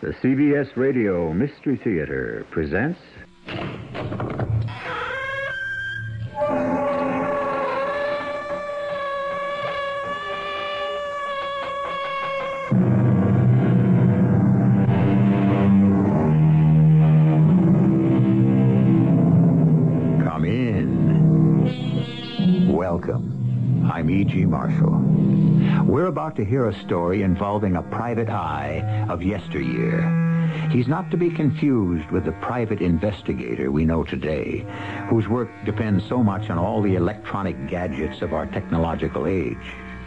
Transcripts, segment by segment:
The CBS Radio Mystery Theater presents. Come in. Welcome. I'm E.G. Marshall. We're about to hear a story involving a private eye of yesteryear. He's not to be confused with the private investigator we know today, whose work depends so much on all the electronic gadgets of our technological age.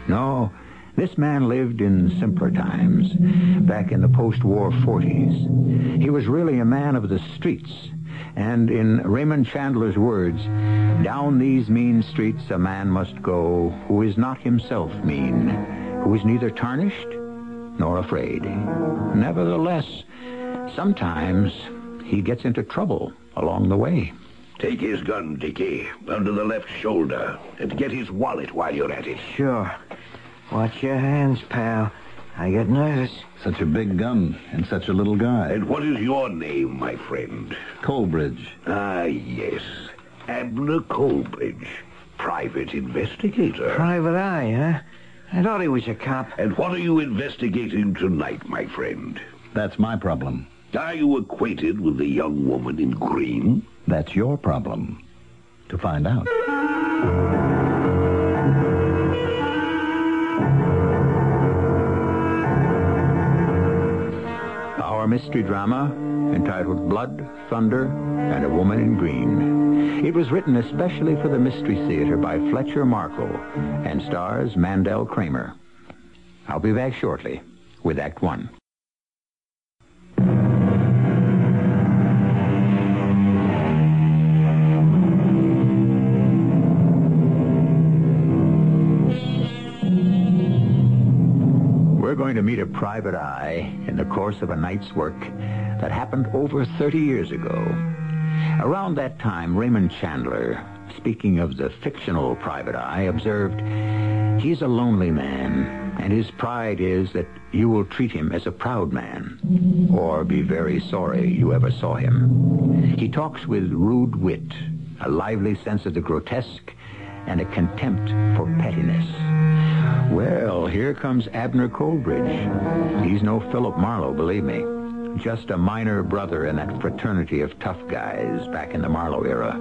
No, this man lived in simpler times, back in the post-war 40s. He was really a man of the streets, and in Raymond Chandler's words, down these mean streets a man must go who is not himself mean, who is neither tarnished nor afraid. Nevertheless, sometimes he gets into trouble along the way. Take his gun, Dickie, under the left shoulder, and get his wallet while you're at it. Sure. Watch your hands, pal. I get nervous. Such a big gun and such a little guy. And what is your name, my friend? Colbridge. Ah, yes. Abner Colbridge, private investigator. Private eye, huh? I thought he was a cop. And what are you investigating tonight, my friend? That's my problem. Are you acquainted with the young woman in green? That's your problem. To find out. Mystery drama, entitled Blood, Thunder, and a Woman in Green. It was written especially for the Mystery Theater by Fletcher Markle and stars Mandel Kramer. I'll be back shortly with Act One. We're going to meet a private eye in the course of a night's work that happened over 30 years ago. Around that time, Raymond Chandler, speaking of the fictional private eye, observed, He's a lonely man, and his pride is that you will treat him as a proud man, or be very sorry you ever saw him. He talks with rude wit, a lively sense of the grotesque, and a contempt for pettiness. Well, here comes Abner Colbridge. He's no Philip Marlowe, believe me. Just a minor brother in that fraternity of tough guys back in the Marlowe era.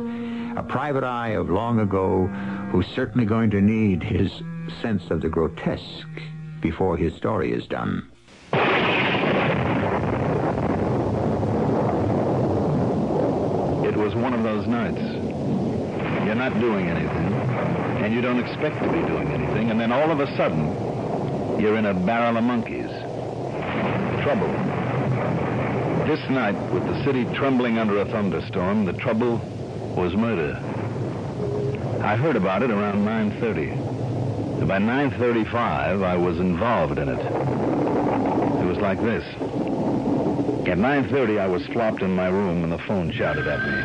A private eye of long ago who's certainly going to need his sense of the grotesque before his story is done. It was one of those nights. You're not doing anything, and you don't expect to be doing anything, and then all of a sudden, you're in a barrel of monkeys. Trouble. This night, with the city trembling under a thunderstorm, the trouble was murder. I heard about it around 9.30. By 9.35, I was involved in it. It was like this. At 9.30, I was flopped in my room and the phone shouted at me.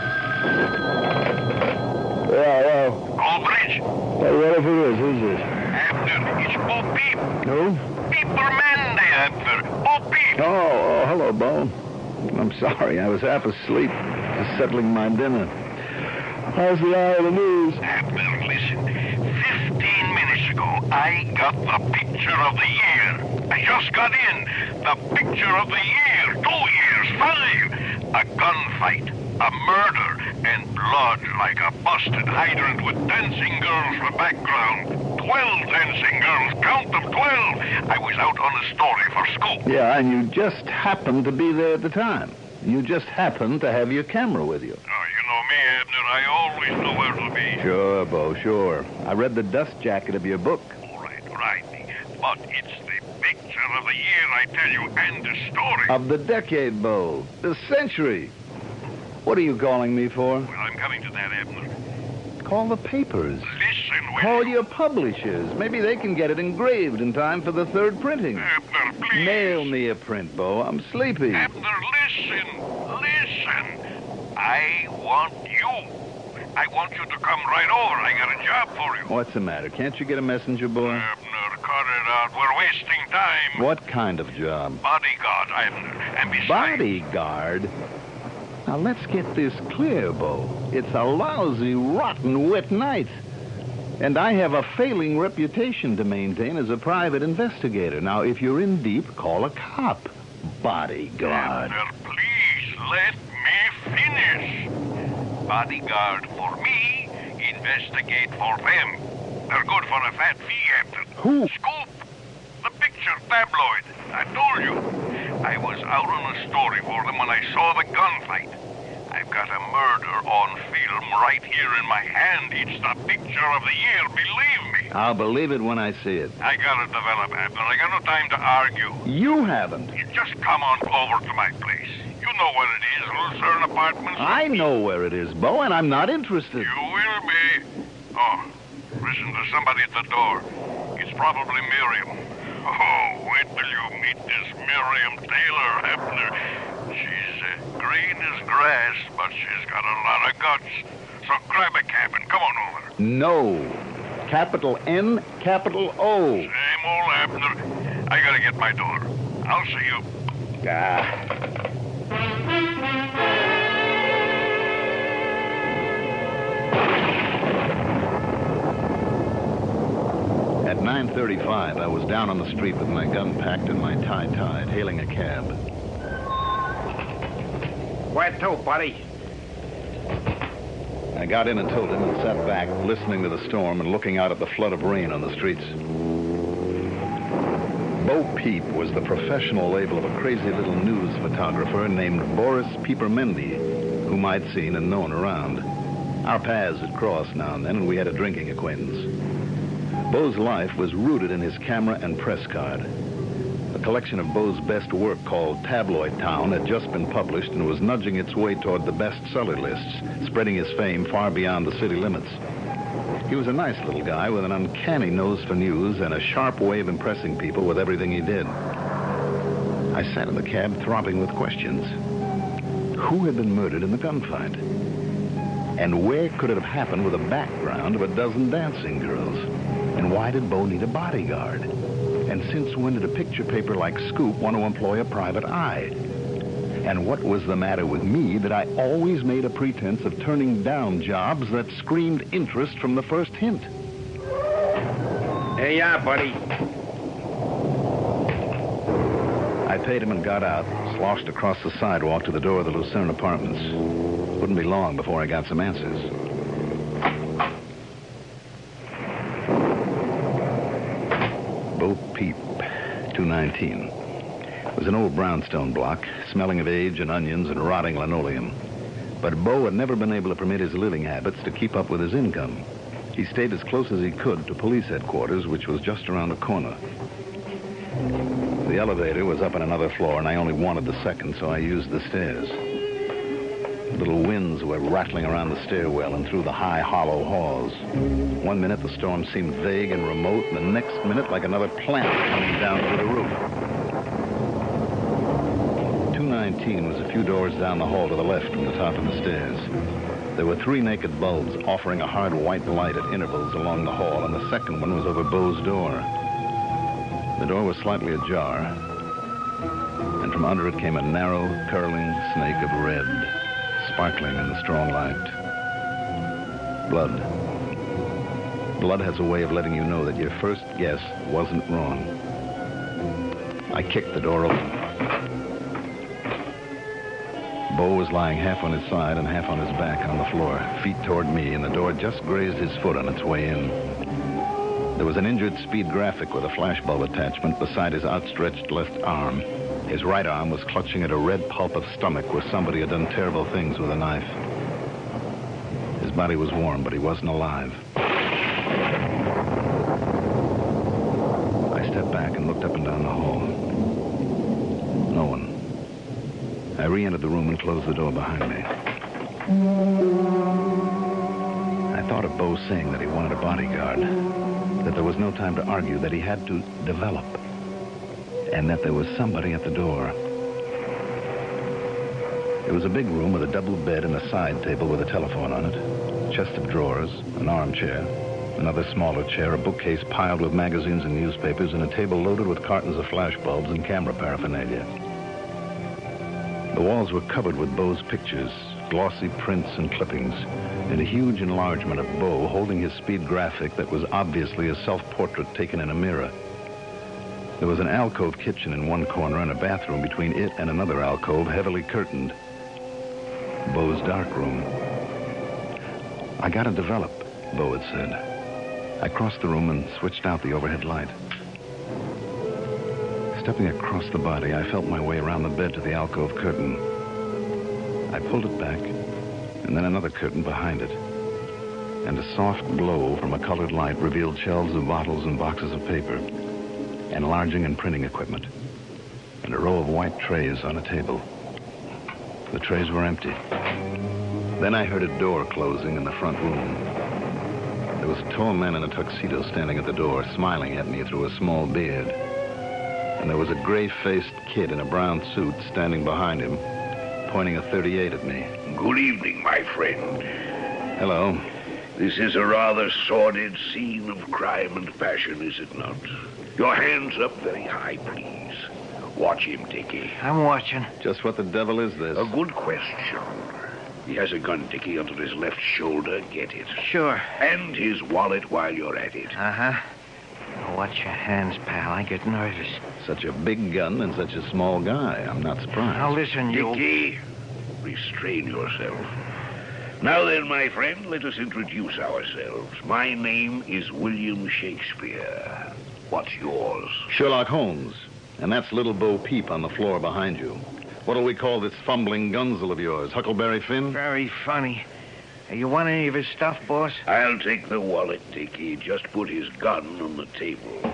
Yeah, well. Colbridge, Hey, whatever it is, who's this? Abner, it's Bo Peep. Who? Peeperman, Abner. Bo Peep. Oh, oh, hello, Bo. I'm sorry, I was half asleep, just settling my dinner. How's the eye of the news? Abner, listen. Fifteen minutes ago, I got the picture of the year. I just got in. The picture of the year. Two years, five. A gunfight, a murder, and blood like a busted hydrant with dancing girls for background. Twelve dancing girls. Count them, twelve. I was out on a story for school. Yeah, and you just happened to be there at the time. You just happened to have your camera with you. Oh, you know me, Abner. I always know where to be. Sure, Bo, sure. I read the dust jacket of your book. All right, right. But it's the picture of the year, I tell you, and the story. Of the decade, Bo. The century. What are you calling me for? Well, I'm coming to that, Abner. Call the papers. Listen, will Call you? your publishers. Maybe they can get it engraved in time for the third printing. Abner, please. Mail me a print, Bo. I'm sleepy. Abner, listen. Listen. I want you. I want you to come right over. I got a job for you. What's the matter? Can't you get a messenger boy? Abner, cut it out. We're wasting time. What kind of job? Bodyguard, Abner. And besides... Bodyguard? Now let's get this clear, Bo. It's a lousy, rotten, wet night. And I have a failing reputation to maintain as a private investigator. Now, if you're in deep, call a cop. Bodyguard. Abner, please let me finish. Bodyguard for me, investigate for them. They're good for a fat fee, Abner. Who? Scoop. The picture tabloid. I told you. I was out on a story for them when I saw the gunfight. I've got a murder on film right here in my hand. It's the picture of the year, believe me. I'll believe it when I see it. I gotta develop, Abner. I got no time to argue. You haven't. You just come on over to my place. You know where it is, Lucerne Apartments. I know where it is, Bo, and I'm not interested. You will be. Oh, listen, there's somebody at the door. It's probably Miriam. Oh, wait till you meet this Miriam Taylor Hebner. She's uh, green as grass, but she's got a lot of guts. So grab a cab and come on over. No. Capital N, capital O. Same old Abner. I gotta get my daughter. I'll see you. Ah. 9.35, I was down on the street with my gun packed and my tie tied, hailing a cab. Where to, buddy? I got in and told him and sat back, listening to the storm and looking out at the flood of rain on the streets. Bo Peep was the professional label of a crazy little news photographer named Boris Piepermendy, whom I'd seen and known around. Our paths had crossed now and then, and we had a drinking acquaintance. Bo's life was rooted in his camera and press card. A collection of Bo's best work called Tabloid Town had just been published and was nudging its way toward the bestseller lists, spreading his fame far beyond the city limits. He was a nice little guy with an uncanny nose for news and a sharp way of impressing people with everything he did. I sat in the cab throbbing with questions. Who had been murdered in the gunfight? And where could it have happened with a background of a dozen dancing girls? And why did Bo need a bodyguard? And since when did a picture paper like Scoop want to employ a private eye? And what was the matter with me that I always made a pretense of turning down jobs that screamed interest from the first hint? Hey, yeah, buddy. I paid him and got out, sloshed across the sidewalk to the door of the Lucerne Apartments. Wouldn't be long before I got some answers. Peep, 219. It was an old brownstone block, smelling of age and onions and rotting linoleum. But Bo had never been able to permit his living habits to keep up with his income. He stayed as close as he could to police headquarters, which was just around the corner. The elevator was up on another floor, and I only wanted the second, so I used the stairs. Little winds were rattling around the stairwell and through the high, hollow halls. One minute the storm seemed vague and remote, and the next minute like another planet coming down through the roof. 219 was a few doors down the hall to the left from the top of the stairs. There were three naked bulbs offering a hard white light at intervals along the hall, and the second one was over Bo's door. The door was slightly ajar, and from under it came a narrow, curling snake of red, sparkling in the strong light. Blood. Blood has a way of letting you know that your first guess wasn't wrong. I kicked the door open. Bo was lying half on his side and half on his back on the floor, feet toward me, and the door just grazed his foot on its way in. There was an injured speed graphic with a flashbulb attachment beside his outstretched left arm. His right arm was clutching at a red pulp of stomach where somebody had done terrible things with a knife. His body was warm, but he wasn't alive. I stepped back and looked up and down the hall. No one. I re-entered the room and closed the door behind me. I thought of Bo saying that he wanted a bodyguard, that there was no time to argue, that he had to develop and that there was somebody at the door. It was a big room with a double bed and a side table with a telephone on it, chest of drawers, an armchair, another smaller chair, a bookcase piled with magazines and newspapers, and a table loaded with cartons of flashbulbs and camera paraphernalia. The walls were covered with Bo's pictures, glossy prints and clippings, and a huge enlargement of Bo holding his speed graphic that was obviously a self-portrait taken in a mirror. There was an alcove kitchen in one corner and a bathroom between it and another alcove heavily curtained. Bo's dark room. I gotta develop, Bo had said. I crossed the room and switched out the overhead light. Stepping across the body, I felt my way around the bed to the alcove curtain. I pulled it back, and then another curtain behind it. And a soft glow from a colored light revealed shelves of bottles and boxes of paper enlarging and printing equipment, and a row of white trays on a table. The trays were empty. Then I heard a door closing in the front room. There was a tall man in a tuxedo standing at the door, smiling at me through a small beard. And there was a gray-faced kid in a brown suit standing behind him, pointing a 38 at me. Good evening, my friend. Hello. This is a rather sordid scene of crime and passion, is it not? Your hands up very high, please. Watch him, Dickie. I'm watching. Just what the devil is this? A good question. He has a gun, Dickie, under his left shoulder. Get it. Sure. And his wallet while you're at it. Uh-huh. Watch your hands, pal. I get nervous. Such a big gun and such a small guy. I'm not surprised. Now listen, you... Dickie, restrain yourself. Now then, my friend, let us introduce ourselves. My name is William Shakespeare. What's yours? Sherlock Holmes. And that's little Bo Peep on the floor behind you. What'll we call this fumbling gunsel of yours? Huckleberry Finn? Very funny. You want any of his stuff, boss? I'll take the wallet, Dickie. Just put his gun on the table.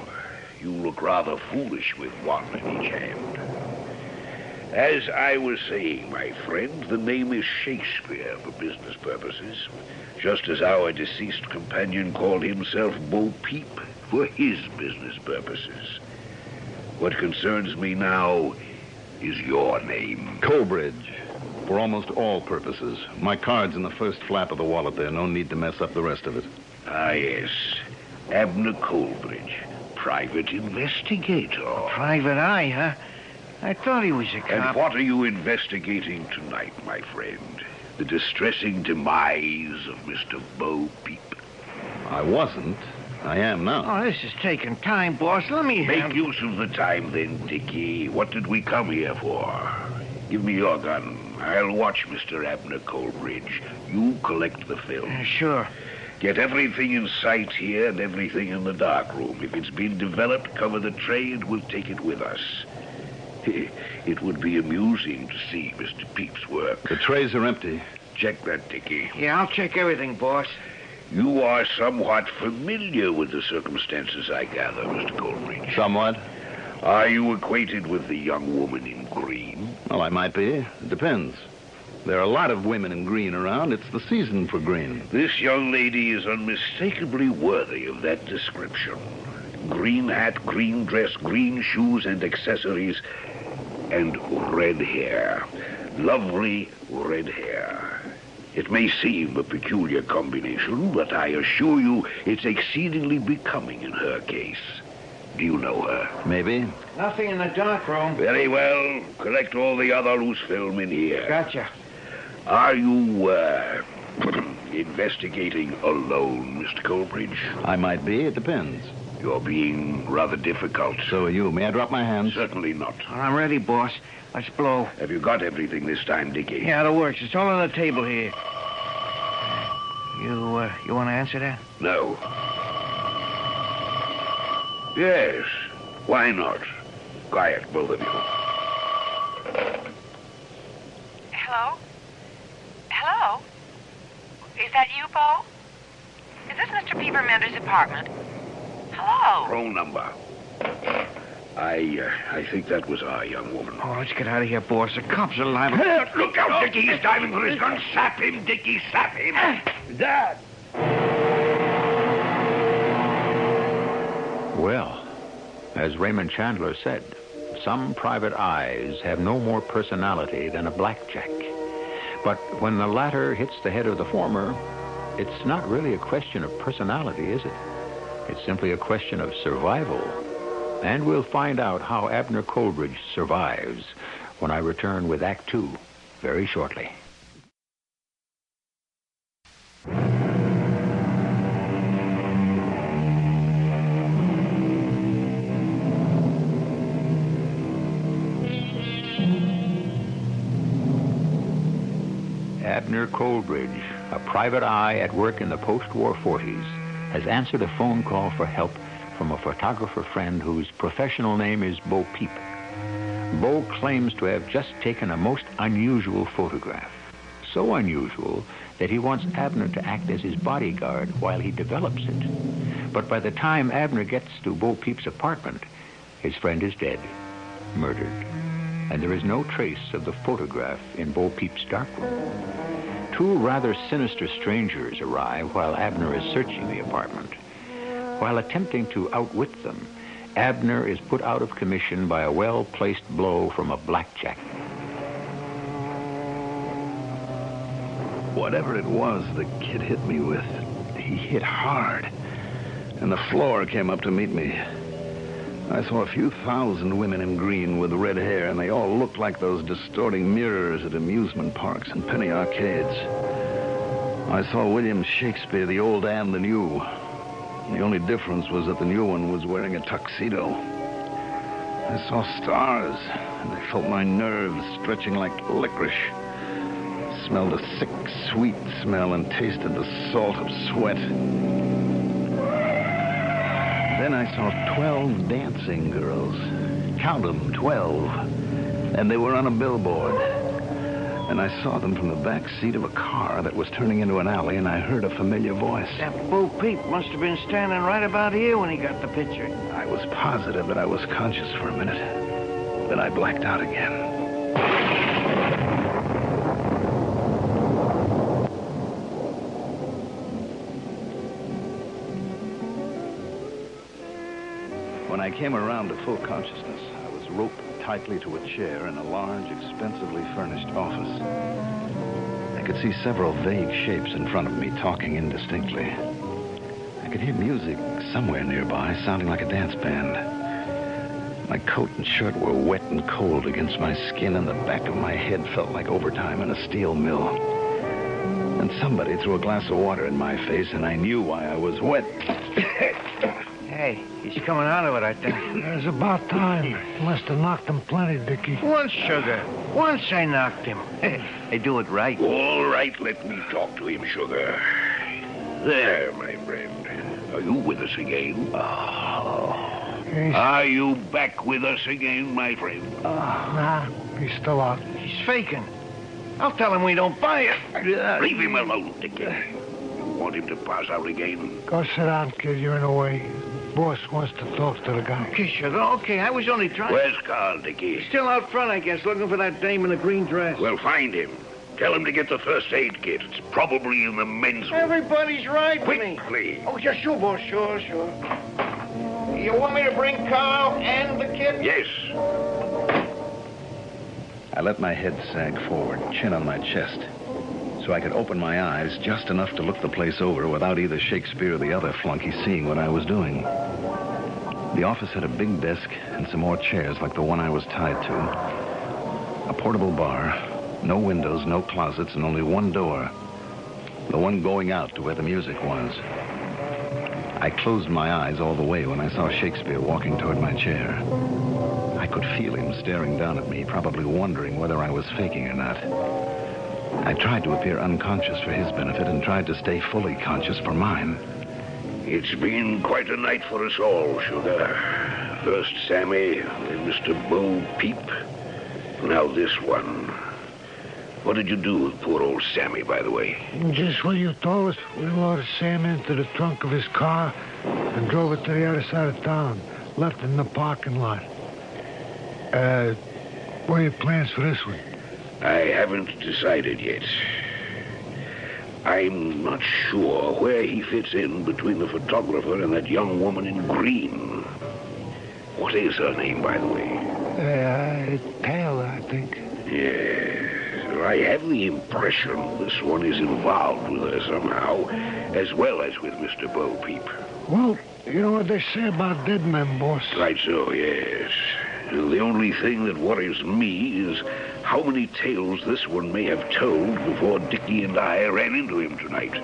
You look rather foolish with one in each hand. As I was saying, my friend, the name is Shakespeare for business purposes, just as our deceased companion called himself Bo Peep for his business purposes. What concerns me now is your name. Colbridge. For almost all purposes. My card's in the first flap of the wallet there. No need to mess up the rest of it. Ah, yes. Abner Colbridge, private investigator. Private eye, huh? I thought he was a cop. And what are you investigating tonight, my friend? The distressing demise of Mr. Bo Peep. I wasn't. I am now. Oh, this is taking time, boss. Let me Make have... use of the time then, Dickie. What did we come here for? Give me your gun. I'll watch Mr. Abner Colbridge. You collect the film. Uh, sure. Get everything in sight here and everything in the dark room. If it's been developed, cover the tray and we'll take it with us. It would be amusing to see Mr. Peep's work. The trays are empty. Check that, Dickie. Yeah, I'll check everything, boss. You are somewhat familiar with the circumstances, I gather, Mr. Colbridge. Somewhat. Are you acquainted with the young woman in green? Well, I might be. It depends. There are a lot of women in green around. It's the season for green. This young lady is unmistakably worthy of that description. Green hat, green dress, green shoes and accessories, and red hair. Lovely red hair. It may seem a peculiar combination, but I assure you it's exceedingly becoming in her case. Do you know her? Maybe. Nothing in the dark room. Very well. Collect all the other loose film in here. Gotcha. Are you, uh, investigating alone, Mr. Colbridge? I might be. It depends. You're being rather difficult. So are you. May I drop my hands? Certainly not. I'm ready, boss. Let's blow. Have you got everything this time, Dickie? Yeah, it works. It's all on the table here. You, uh, you want to answer that? No. Yes. Why not? Quiet, both of you. Hello? Hello? Is that you, Bo? Is this Mr. Peeper Mender's apartment? Hello? Wrong number. I, uh, I think that was our young woman. Oh, let's get out of here, boss. The cops are liable. Look out, Dickie! He's diving for his gun. Sap him, Dickie, sap him. Dad! Well, as Raymond Chandler said, some private eyes have no more personality than a blackjack. But when the latter hits the head of the former, it's not really a question of personality, is it? It's simply a question of survival. And we'll find out how Abner Colbridge survives when I return with Act Two very shortly. Abner Colbridge, a private eye at work in the post-war 40s, has answered a phone call for help from a photographer friend whose professional name is Bo Peep. Bo claims to have just taken a most unusual photograph. So unusual that he wants Abner to act as his bodyguard while he develops it. But by the time Abner gets to Bo Peep's apartment, his friend is dead, murdered. And there is no trace of the photograph in Bo Peep's darkroom. Two rather sinister strangers arrive while Abner is searching the apartment. While attempting to outwit them, Abner is put out of commission by a well-placed blow from a blackjack. Whatever it was the kid hit me with, he hit hard. And the floor came up to meet me. I saw a few thousand women in green with red hair, and they all looked like those distorting mirrors at amusement parks and penny arcades. I saw William Shakespeare, the old and the new. The only difference was that the new one was wearing a tuxedo. I saw stars, and I felt my nerves stretching like licorice. Smelled a sick, sweet smell and tasted the salt of sweat. Then I saw 12 dancing girls. Count them, 12. And they were on a billboard. And I saw them from the back seat of a car that was turning into an alley, and I heard a familiar voice. That Bo Peep must have been standing right about here when he got the picture. I was positive that I was conscious for a minute. Then I blacked out again. I came around to full consciousness, I was roped tightly to a chair in a large, expensively furnished office. I could see several vague shapes in front of me talking indistinctly. I could hear music somewhere nearby, sounding like a dance band. My coat and shirt were wet and cold against my skin, and the back of my head felt like overtime in a steel mill. And somebody threw a glass of water in my face, and I knew why I was wet. Hey, he's coming out of it, I think. It's about time. Must have knocked him plenty, Dickie. Once, sugar. Once I knocked him. I do it right. All right, let me talk to him, Sugar. There, my friend. Are you with us again? He's, Are you back with us again, my friend? Ah, nah, he's still out. He's faking. I'll tell him we don't buy it. Leave him alone, Dickie. You want him to pass out again? Go sit down, kid. You're in the way. Boss wants to talk to the guy. Okay, sugar. Okay, I was only trying. Where's Carl, Dickie? Still out front, I guess, looking for that dame in the green dress. Well, find him. Tell him to get the first aid kit. It's probably in the men's room. Everybody's right with me. Quickly. Oh, yeah, sure, boss. Sure, sure. You want me to bring Carl and the kid? Yes. I let my head sag forward, chin on my chest, so I could open my eyes just enough to look the place over without either Shakespeare or the other flunky seeing what I was doing. The office had a big desk and some more chairs like the one I was tied to. A portable bar, no windows, no closets, and only one door. The one going out to where the music was. I closed my eyes all the way when I saw Shakespeare walking toward my chair. I could feel him staring down at me, probably wondering whether I was faking or not. I tried to appear unconscious for his benefit and tried to stay fully conscious for mine. It's been quite a night for us all, Sugar. First Sammy, then Mr. Bo Peep. Now this one. What did you do with poor old Sammy, by the way? Just what you told us. We loaded Sam into the trunk of his car and drove it to the other side of town. Left it in the parking lot. Uh, what are your plans for this one? I haven't decided yet. I'm not sure where he fits in between the photographer and that young woman in green. What is her name, by the way? Uh, Taylor, I think. Yes. I have the impression this one is involved with her somehow, as well as with Mr. Bo Peep. Well, you know what they say about dead men, boss. Right so, yes. The only thing that worries me is how many tales this one may have told before Dickie and I ran into him tonight.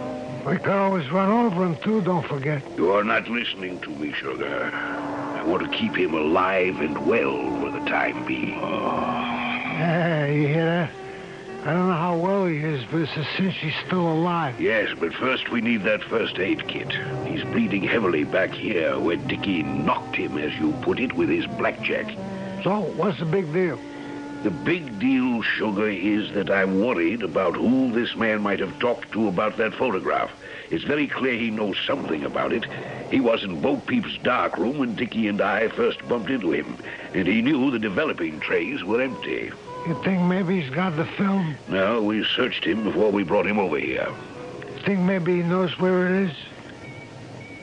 We could always run over him, too, don't forget. You are not listening to me, Sugar. I want to keep him alive and well for the time being. Oh. Yeah, you hear that? I don't know how well he is, but it's a cinch he's still alive. Yes, but first we need that first aid kit. He's bleeding heavily back here where Dickie knocked him, as you put it, with his blackjack. So, what's the big deal? The big deal, Sugar, is that I'm worried about who this man might have talked to about that photograph. It's very clear he knows something about it. He was in Bo Peep's dark room when Dickie and I first bumped into him, and he knew the developing trays were empty. You think maybe he's got the film? No, we searched him before we brought him over here. You Think maybe he knows where it is?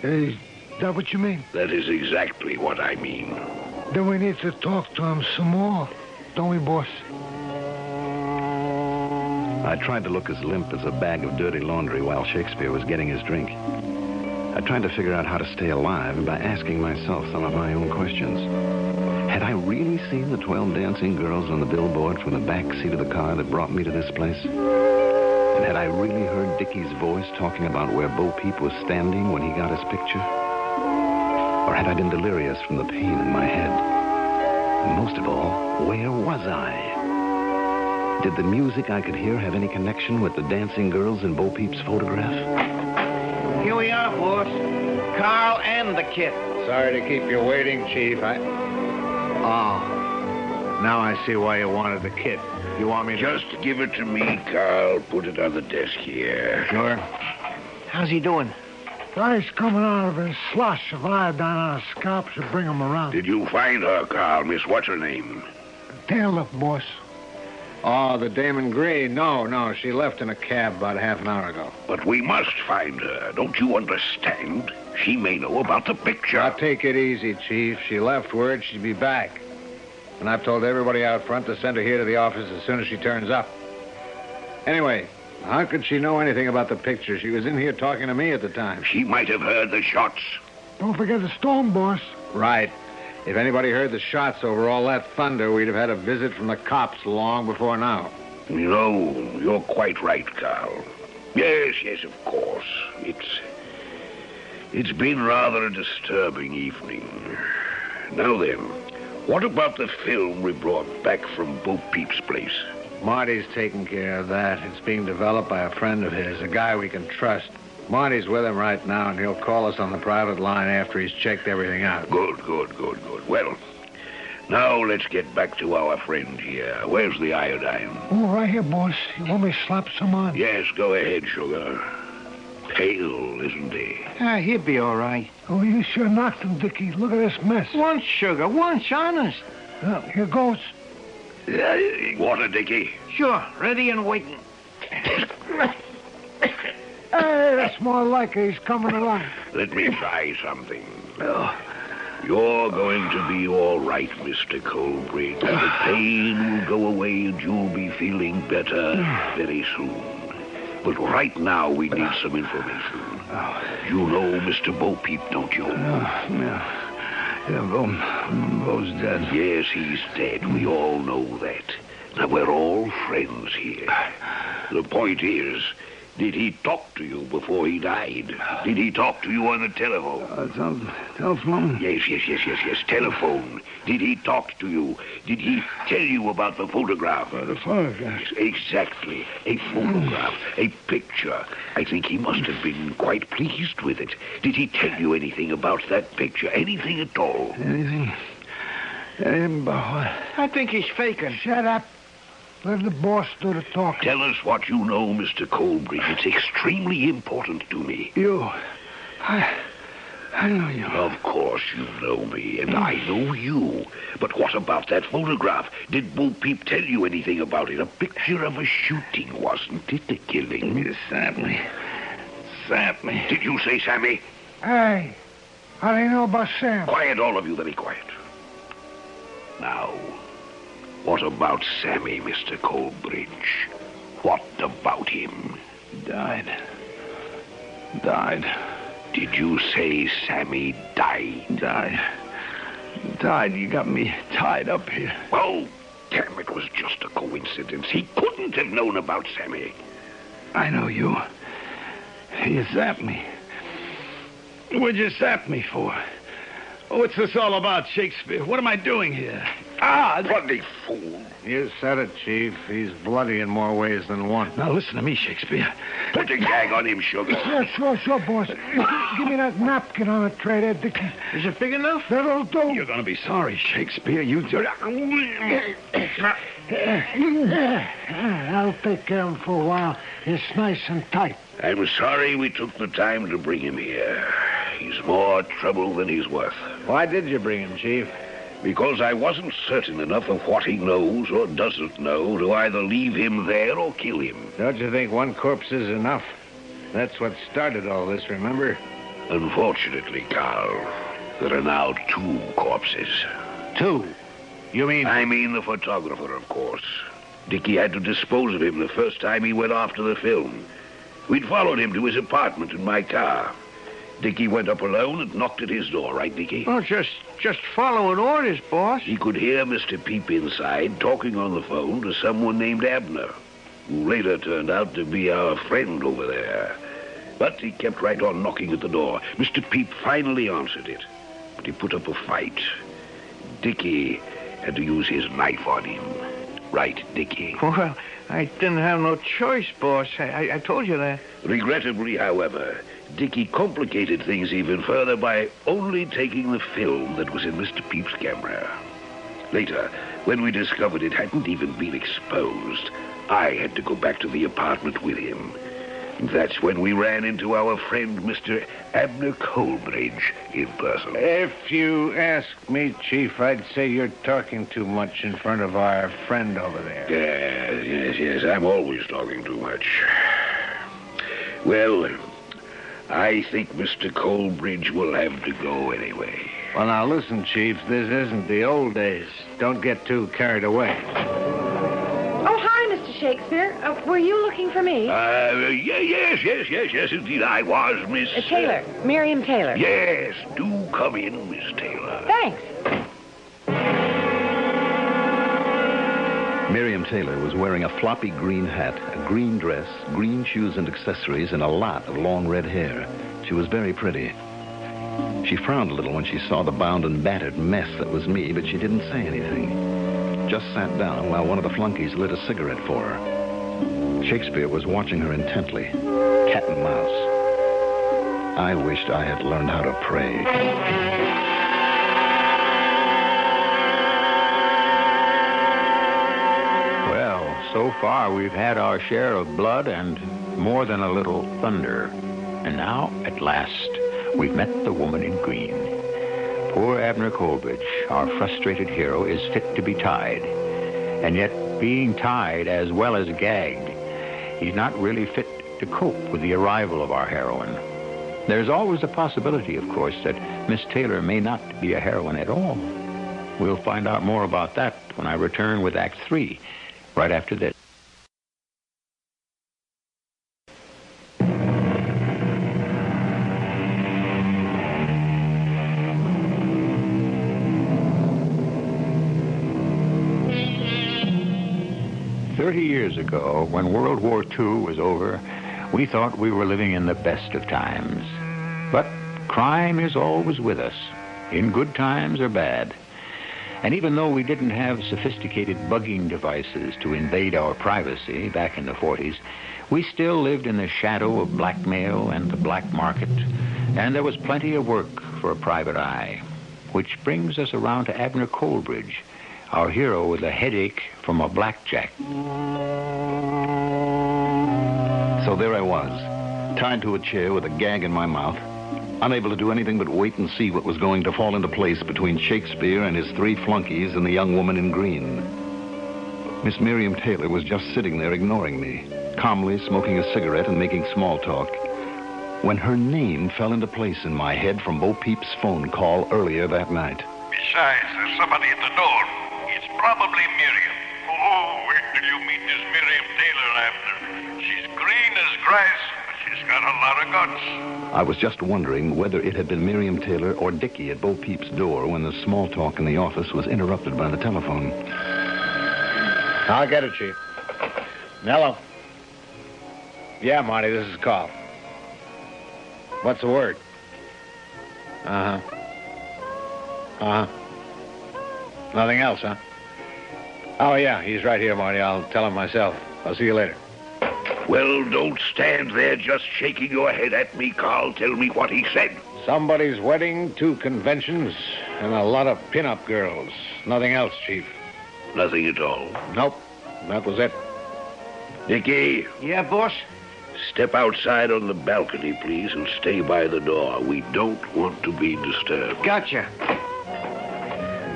Is that what you mean? That is exactly what I mean. Then we need to talk to him some more, don't we, boss? I tried to look as limp as a bag of dirty laundry while Shakespeare was getting his drink. I tried to figure out how to stay alive by asking myself some of my own questions. Had I really seen the 12 dancing girls on the billboard from the back seat of the car that brought me to this place? And had I really heard Dickie's voice talking about where Bo Peep was standing when he got his picture? Or had I been delirious from the pain in my head? And most of all, where was I? Did the music I could hear have any connection with the dancing girls in Bo Peep's photograph? Here we are, boss. Carl and the kid. Sorry to keep you waiting, Chief. I. Oh. Now I see why you wanted the kit. You want me to. Just give it to me, Carl. Put it on the desk here. Sure. How's he doing? Guy's coming out of his slush of iodine on his scalp should bring him around. Did you find her, Carl? Miss what's her name? Taylor, boss. Oh, the Damon gray. No, no. She left in a cab about half an hour ago. But we must find her. Don't you understand? She may know about the picture. Now, take it easy, Chief. She left word she'd be back. And I've told everybody out front to send her here to the office as soon as she turns up. Anyway, how could she know anything about the picture? She was in here talking to me at the time. She might have heard the shots. Don't forget the storm, boss. Right. If anybody heard the shots over all that thunder, we'd have had a visit from the cops long before now. No, you're quite right, Carl. Yes, yes, of course. It's. It's been rather a disturbing evening. Now then, what about the film we brought back from Bo Peep's place? Marty's taking care of that. It's being developed by a friend of his, a guy we can trust. Marty's with him right now, and he'll call us on the private line after he's checked everything out. Good, good, good, good. Well, now let's get back to our friend here. Where's the iodine? Oh, right here, boss. You want me to slap some on? Yes, go ahead, Sugar. Pale, isn't he? Ah, he'll be all right. Oh, you sure knocked him, Dickie. Look at this mess. Once, sugar, once, honest. Well, here goes. Uh, water, Dickie. Sure, ready and waiting. Hey, that's more like it. He's coming along. Let me try something. You're going to be all right, Mr. Colbridge. The pain will go away and you'll be feeling better very soon. But right now, we need some information. You know Mr. Bo Peep, don't you? yeah. Yeah, Bo, Bo's dead. Yes, he's dead. We all know that. Now, we're all friends here. The point is, Did he talk to you before he died? Did he talk to you on the telephone? Uh, tel- telephone? Yes, yes, yes, yes, yes. Telephone. Did he talk to you? Did he tell you about the photograph? Uh, the photograph? Yes, exactly. A photograph. A picture. I think he must have been quite pleased with it. Did he tell you anything about that picture? Anything at all? Anything? Anything about what? I think he's faking. Shut up. Let the boss do the talking. Tell us what you know, Mr. Colbridge. It's extremely important to me. You. I. I know you. Of course you know me, and I know you. But what about that photograph? Did Bo Peep tell you anything about it? A picture of a shooting, wasn't it? A killing? Me. Sat me. Did you say Sammy? Hey. How do you know about Sam? Quiet, all of you. Very quiet. Now, what about Sammy, Mr. Colbridge? What about him? Died. Died. Did you say Sammy died? Died. Died. You got me tied up here. Oh, damn, it was just a coincidence. He couldn't have known about Sammy. I know you. You zapped me. What'd you zap me for? What's this all about, Shakespeare? What am I doing here? Ah, bloody fool. You said it, Chief. He's bloody in more ways than one. Now listen to me, Shakespeare. Put the gag on him, Sugar. Yeah, sure, sure, boss. Give me that napkin on the tray there, Dickie. Is it big enough? That'll do. You're gonna be sorry, Shakespeare. You. I'll take care of him for a while. It's nice and tight. I'm sorry we took the time to bring him here. He's more trouble than he's worth. Why did you bring him, Chief? Because I wasn't certain enough of what he knows or doesn't know to either leave him there or kill him. Don't you think one corpse is enough? That's what started all this, remember? Unfortunately, Carl, there are now two corpses. Two? You mean... I mean the photographer, of course. Dickie had to dispose of him the first time he went off to the film. We'd followed him to his apartment in my car. Dickie went up alone and knocked at his door, right, Dickie? Oh, just just following orders, boss. He could hear Mr. Peep inside talking on the phone to someone named Abner, who later turned out to be our friend over there. But he kept right on knocking at the door. Mr. Peep finally answered it, but he put up a fight. Dickie had to use his knife on him. Right, Dickie? Well, I didn't have no choice, boss. I, I, I told you that. Regrettably, however, Dickie complicated things even further by only taking the film that was in Mr. Peep's camera. Later, when we discovered it hadn't even been exposed, I had to go back to the apartment with him. That's when we ran into our friend, Mr. Abner Colbridge, in person. If you ask me, Chief, I'd say you're talking too much in front of our friend over there. Yes, yes, yes. I'm always talking too much. Well, I think Mr. Colbridge will have to go anyway. Well, now listen, Chief. This isn't the old days. Don't get too carried away. Oh, hi, Mr. Shakespeare. Uh, were you looking for me? Uh, yeah, yes, yes, yes, yes, indeed, I was, Miss... Uh, Taylor. Miriam Taylor. Yes, do come in, Miss Taylor. Thanks. Miriam Taylor was wearing a floppy green hat, a green dress, green shoes and accessories, and a lot of long red hair. She was very pretty. She frowned a little when she saw the bound and battered mess that was me, but she didn't say anything. Just sat down while one of the flunkies lit a cigarette for her. Shakespeare was watching her intently, cat and mouse. I wished I had learned how to pray. Well, so far we've had our share of blood and more than a little thunder. And now, at last, we've met the woman in green. Poor Abner Coleridge, our frustrated hero, is fit to be tied. And yet, being tied as well as gagged, he's not really fit to cope with the arrival of our heroine. There's always the possibility, of course, that Miss Taylor may not be a heroine at all. We'll find out more about that when I return with Act Three, right after this. Ago, when World War II was over, we thought we were living in the best of times. But crime is always with us, in good times or bad. And even though we didn't have sophisticated bugging devices to invade our privacy back in the 40s, we still lived in the shadow of blackmail and the black market, and there was plenty of work for a private eye. Which brings us around to Abner Coleridge, our hero with a headache from a blackjack. So there I was, tied to a chair with a gag in my mouth, unable to do anything but wait and see what was going to fall into place between Shakespeare and his three flunkies and the young woman in green. Miss Miriam Taylor was just sitting there ignoring me, calmly smoking a cigarette and making small talk, when her name fell into place in my head from Bo Peep's phone call earlier that night. Besides, there's somebody at the door. It's probably Miriam. Oh, wait till you meet this Miriam Taylor after. She's green as grass, but she's got a lot of guts. I was just wondering whether it had been Miriam Taylor or Dickie at Bo Peep's door when the small talk in the office was interrupted by the telephone. I'll get it, Chief. Nello. Yeah, Marty, this is Carl. What's the word? Uh huh. Uh huh. Nothing else, huh? Oh, yeah, he's right here, Marty. I'll tell him myself. I'll see you later. Well, don't stand there just shaking your head at me, Carl. Tell me what he said. Somebody's wedding, two conventions, and a lot of pin-up girls. Nothing else, Chief. Nothing at all. Nope. That was it. Dickie, Yeah, boss? step outside on the balcony, please, and stay by the door. We don't want to be disturbed. Gotcha.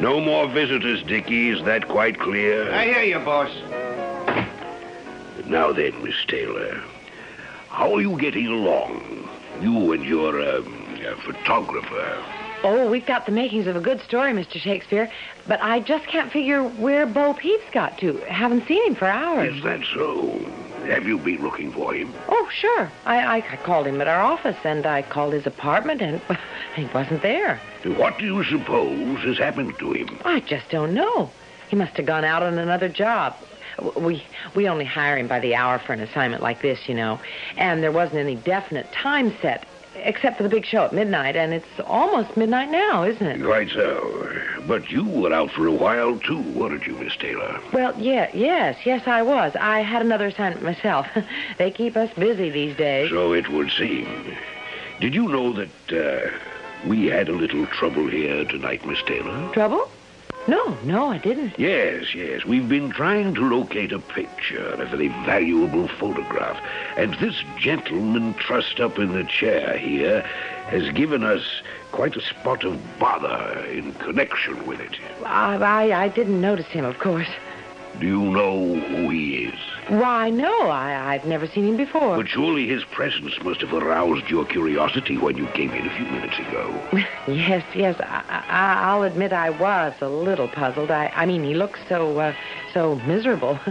No more visitors, Dickie. Is that quite clear? I hear you, boss. Now then, Miss Taylor, how are you getting along? You and your um, uh, photographer. Oh, we've got the makings of a good story, Mr. Shakespeare, but I just can't figure where Bo Peep's got to. Haven't seen him for hours. Is that so? Have you been looking for him? Oh, sure. I, I, called him at our office, and I called his apartment, and he wasn't there. What do you suppose has happened to him? I just don't know. He must have gone out on another job. We we only hire him by the hour for an assignment like this, you know. And there wasn't any definite time set, except for the big show at midnight, and it's almost midnight now, isn't it? Quite so. But you were out for a while, too, weren't you, Miss Taylor? Well, yeah, yes, yes, I was. I had another assignment myself. they keep us busy these days. So it would seem. Did you know that uh, we had a little trouble here tonight, Miss Taylor? Trouble? No, no, I didn't. Yes, yes. We've been trying to locate a picture, a very valuable photograph. And this gentleman trussed up in the chair here has given us quite a spot of bother in connection with it. I, I, I didn't notice him, of course. Do you know who he is? Why, no, I, I've never seen him before. But surely his presence must have aroused your curiosity when you came in a few minutes ago. Yes, yes, I, I, I'll admit I was a little puzzled. I, I mean, he looks so, uh, so miserable.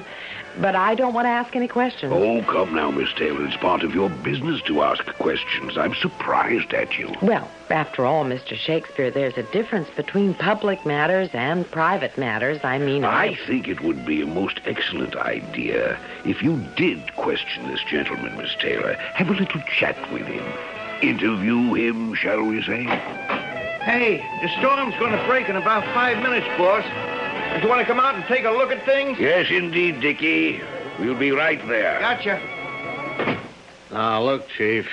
But I don't want to ask any questions. Oh, come now, Miss Taylor. It's part of your business to ask questions. I'm surprised at you. Well, after all, Mr. Shakespeare, there's a difference between public matters and private matters. I mean, I think it would be a most excellent idea if you did question this gentleman, Miss Taylor. Have a little chat with him. Interview him, shall we say? Hey, the storm's going to break in about five minutes, boss. Do you want to come out and take a look at things? Yes, indeed, Dickie. We'll be right there. Gotcha. Now, look, Chief.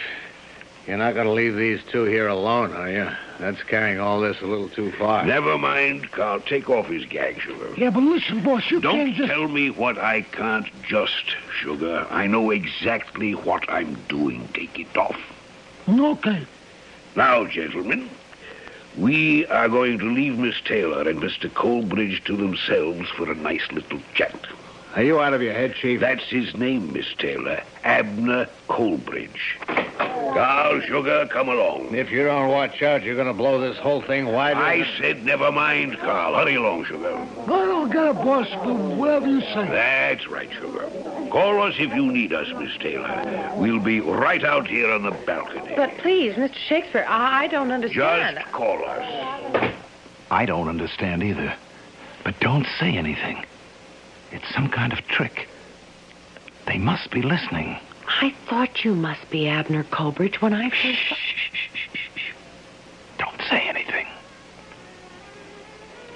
You're not going to leave these two here alone, are you? That's carrying all this a little too far. Never mind, Carl. Take off his gag, Sugar. Yeah, but listen, boss, you Don't can't just... tell me what I can't just, Sugar. I know exactly what I'm doing. Take it off. Okay. Now, gentlemen, we are going to leave Miss Taylor and Mr. Colbridge to themselves for a nice little chat. Are you out of your head, Chief? That's his name, Miss Taylor. Abner Colbridge. Carl, Sugar, come along. If you don't watch out, you're going to blow this whole thing wide I open. said never mind, Carl. Hurry along, Sugar. I don't get it, boss, but whatever you say. That's right, Sugar. Call us if you need us, Miss Taylor. We'll be right out here on the balcony. But please, Mr. Shakespeare, I, I don't understand. Just call us. I don't understand either. But don't say anything. It's some kind of trick. They must be listening. I thought you must be Abner Colbridge when I first. Don't say anything.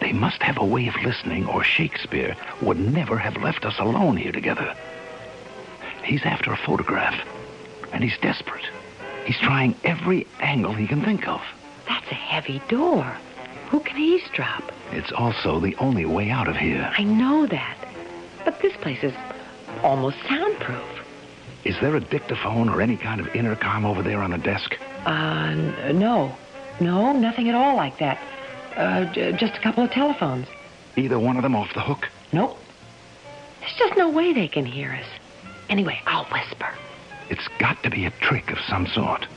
They must have a way of listening, or Shakespeare would never have left us alone here together. He's after a photograph, and he's desperate. He's trying every angle he can think of. That's a heavy door. Who can eavesdrop? It's also the only way out of here. I know that. But this place is almost soundproof. Is there a dictaphone or any kind of intercom over there on the desk? Uh, no. No, nothing at all like that. Uh, just a couple of telephones. Either one of them off the hook? Nope. There's just no way they can hear us. Anyway, I'll whisper. It's got to be a trick of some sort.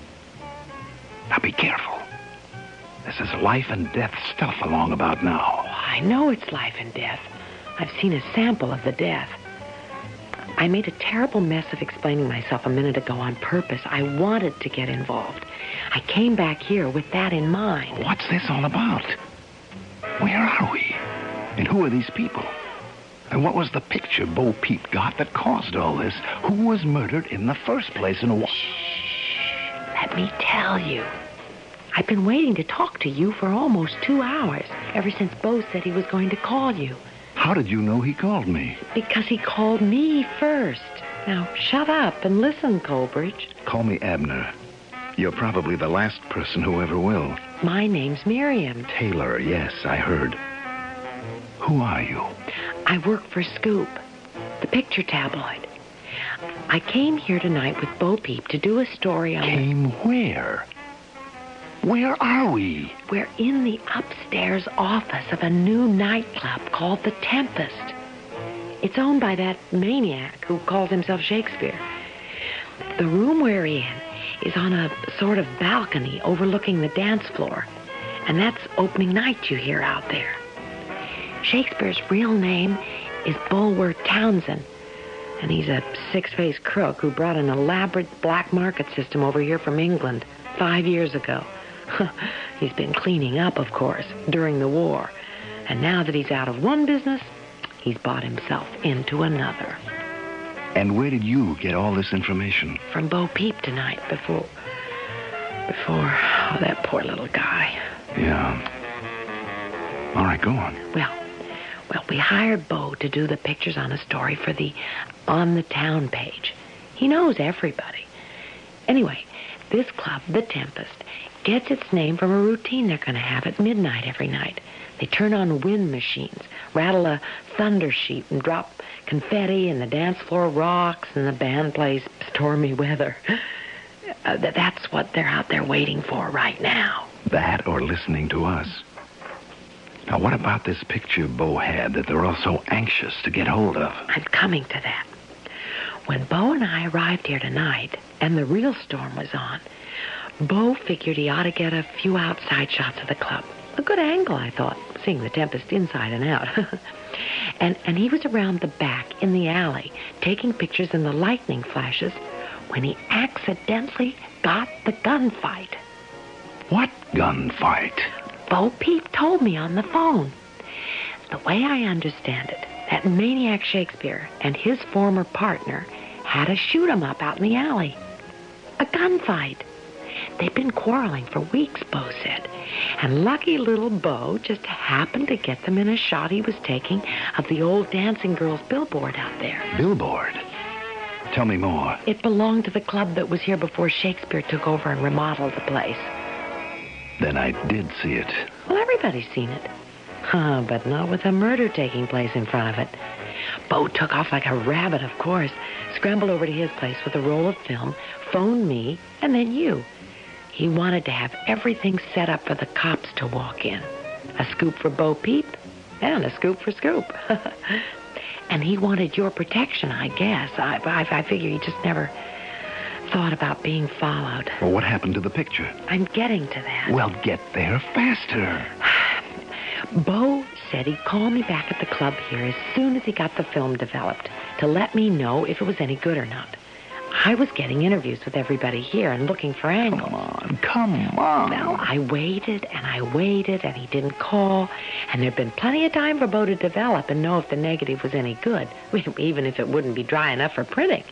Now be careful. This is life and death stuff along about now. I know it's life and death. I've seen a sample of the death. I made a terrible mess of explaining myself a minute ago on purpose. I wanted to get involved. I came back here with that in mind. What's this all about? Where are we? And who are these people? And what was the picture Bo Peep got that caused all this? Who was murdered in the first place and why? Let me tell you. I've been waiting to talk to you for almost two hours, ever since Bo said he was going to call you. How did you know he called me? Because he called me first. Now, shut up and listen, Colbridge. Call me Abner. You're probably the last person who ever will. My name's Miriam. Taylor, yes, I heard. Who are you? I work for Scoop, the picture tabloid. I came here tonight with Bo Peep to do a story on. Came where? Where are we? We're in the upstairs office of a new nightclub called The Tempest. It's owned by that maniac who calls himself Shakespeare. The room we're in is on a sort of balcony overlooking the dance floor, and that's opening night you hear out there. Shakespeare's real name is Bulwer Townsend, and he's a six-faced crook who brought an elaborate black market system over here from England five years ago. he's been cleaning up, of course, during the war. And now that he's out of one business, he's bought himself into another. And where did you get all this information? From Bo Peep tonight before... Before... Oh, that poor little guy. Yeah. All right, go on. Well, well, we hired Bo to do the pictures on a story for the On the Town page. He knows everybody. Anyway, this club, The Tempest, gets its name from a routine they're going to have at midnight every night. They turn on wind machines, rattle a thunder sheet, and drop confetti, and the dance floor rocks, and the band plays stormy weather. Uh, that's what they're out there waiting for right now. That or listening to us. Now, what about this picture Bo had that they're all so anxious to get hold of? I'm coming to that. When Bo and I arrived here tonight, and the real storm was on, Bo figured he ought to get a few outside shots of the club. A good angle, I thought, seeing the Tempest inside and out. and, and he was around the back in the alley, taking pictures in the lightning flashes, when he accidentally got the gunfight. What gunfight? Bo Peep told me on the phone. The way I understand it, that maniac Shakespeare and his former partner had a shoot 'em up out in the alley. A gunfight. They've been quarreling for weeks, Bo said. And lucky little Bo just happened to get them in a shot he was taking of the old dancing girls billboard out there. Billboard? Tell me more. It belonged to the club that was here before Shakespeare took over and remodeled the place. Then I did see it. Well, everybody's seen it. Huh, but not with a murder taking place in front of it. Bo took off like a rabbit, of course, scrambled over to his place with a roll of film, phoned me, and then you. He wanted to have everything set up for the cops to walk in. A scoop for Bo Peep, and a scoop for Scoop. and he wanted your protection, I guess. I, I, I figure he just never thought about being followed. Well, what happened to the picture? I'm getting to that. Well, get there faster. Bo said he'd call me back at the club here as soon as he got the film developed to let me know if it was any good or not. I was getting interviews with everybody here and looking for angles. Come on, come on. Well, I waited and I waited and he didn't call. And there'd been plenty of time for Bo to develop and know if the negative was any good, even if it wouldn't be dry enough for printing.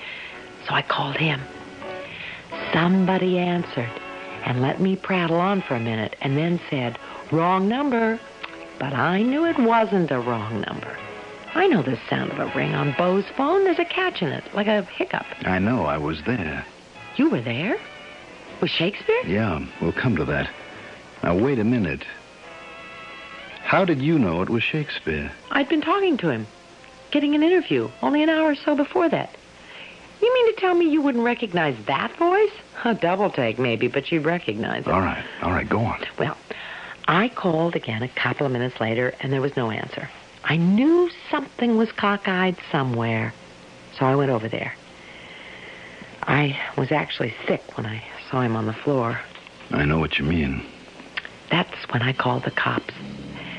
So I called him. Somebody answered and let me prattle on for a minute and then said, wrong number. But I knew it wasn't a wrong number. I know the sound of a ring on Bo's phone. There's a catch in it, like a hiccup. I know. I was there. You were there? With Shakespeare? Yeah, we'll come to that. Now, wait a minute. How did you know it was Shakespeare? I'd been talking to him, getting an interview, only an hour or so before that. You mean to tell me you wouldn't recognize that voice? A double take, maybe, but you'd recognize it. All right, all right, go on. Well, I called again a couple of minutes later, and there was no answer. I knew something was cockeyed somewhere, so I went over there. I was actually sick when I saw him on the floor. I know what you mean. That's when I called the cops.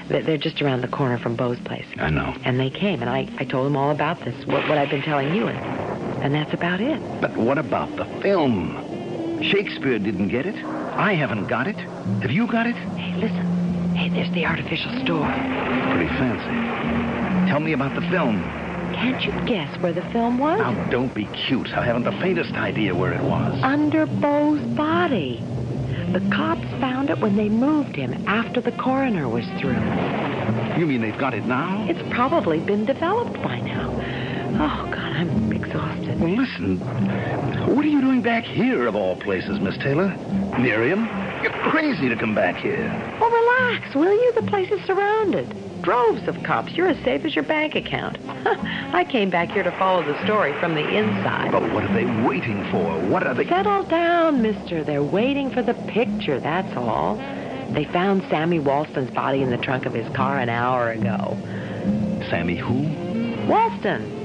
They- They're just around the corner from Bo's place. I know. And they came, and I, I told them all about this, what, what I've been telling you, and, and that's about it. But what about the film? Shakespeare didn't get it. I haven't got it. Have you got it? Hey, listen. Hey, there's the artificial store. Pretty fancy. Tell me about the film. Can't you guess where the film was? Now, don't be cute. I haven't the faintest idea where it was. Under Bo's body. The cops found it when they moved him after the coroner was through. You mean they've got it now? It's probably been developed by now. Oh, God, I'm exhausted. Well, listen. What are you doing back here, of all places, Miss Taylor? Miriam, you're crazy to come back here. Well, relax, will you? The place is surrounded. Droves of cops. You're as safe as your bank account. I came back here to follow the story from the inside. But what are they waiting for? What are they... Settle down, mister. They're waiting for the picture, that's all. They found Sammy Walston's body in the trunk of his car an hour ago. Sammy who? Walston.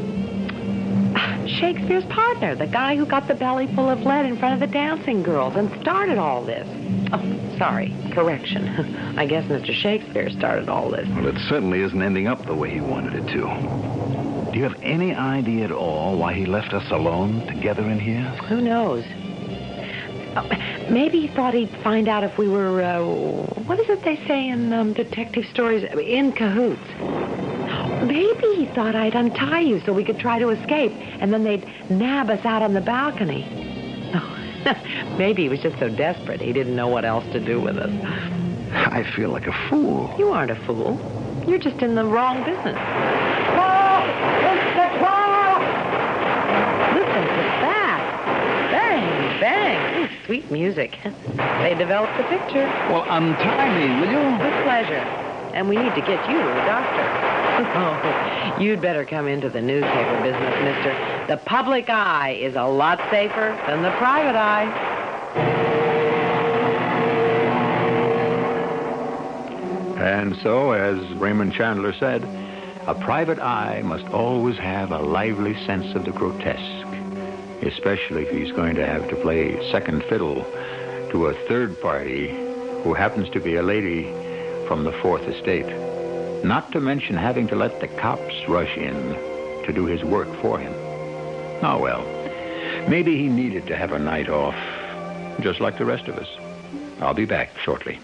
Shakespeare's partner, the guy who got the belly full of lead in front of the dancing girls and started all this. Oh, sorry, correction. I guess Mr. Shakespeare started all this. Well, it certainly isn't ending up the way he wanted it to. Do you have any idea at all why he left us alone together in here? Who knows? Oh, maybe he thought he'd find out if we were, uh, what is it they say in um, detective stories? In cahoots. Maybe he thought I'd untie you so we could try to escape, and then they'd nab us out on the balcony. Oh, maybe he was just so desperate he didn't know what else to do with us. I feel like a fool. You aren't a fool. You're just in the wrong business. Listen to that. Bang, bang. Ooh, sweet music. They developed the picture. Well, untie me, will you? With pleasure. And we need to get you to a doctor. Oh, you'd better come into the newspaper business, mister. The public eye is a lot safer than the private eye. And so, as Raymond Chandler said, a private eye must always have a lively sense of the grotesque, especially if he's going to have to play second fiddle to a third party who happens to be a lady from the Fourth Estate. Not to mention having to let the cops rush in to do his work for him. Oh, well, maybe he needed to have a night off, just like the rest of us. I'll be back shortly.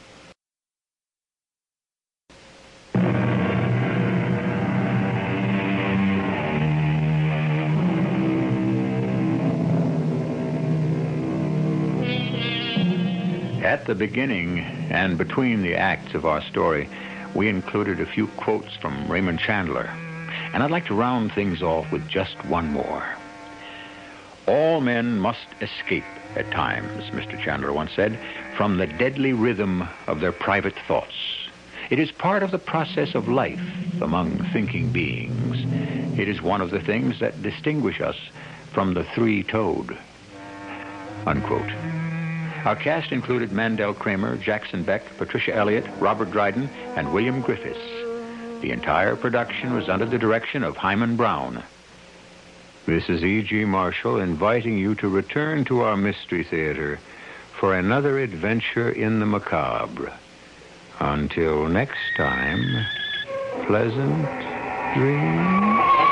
At the beginning and between the acts of our story, we included a few quotes from Raymond Chandler. And I'd like to round things off with just one more. All men must escape at times, Mr. Chandler once said, from the deadly rhythm of their private thoughts. It is part of the process of life among thinking beings. It is one of the things that distinguish us from the three-toed. Unquote. Our cast included Mandel Kramer, Jackson Beck, Patricia Elliott, Robert Dryden, and William Griffis. The entire production was under the direction of Himan Brown. This is E.G. Marshall inviting you to return to our Mystery Theater for another adventure in the macabre. Until next time, pleasant dreams.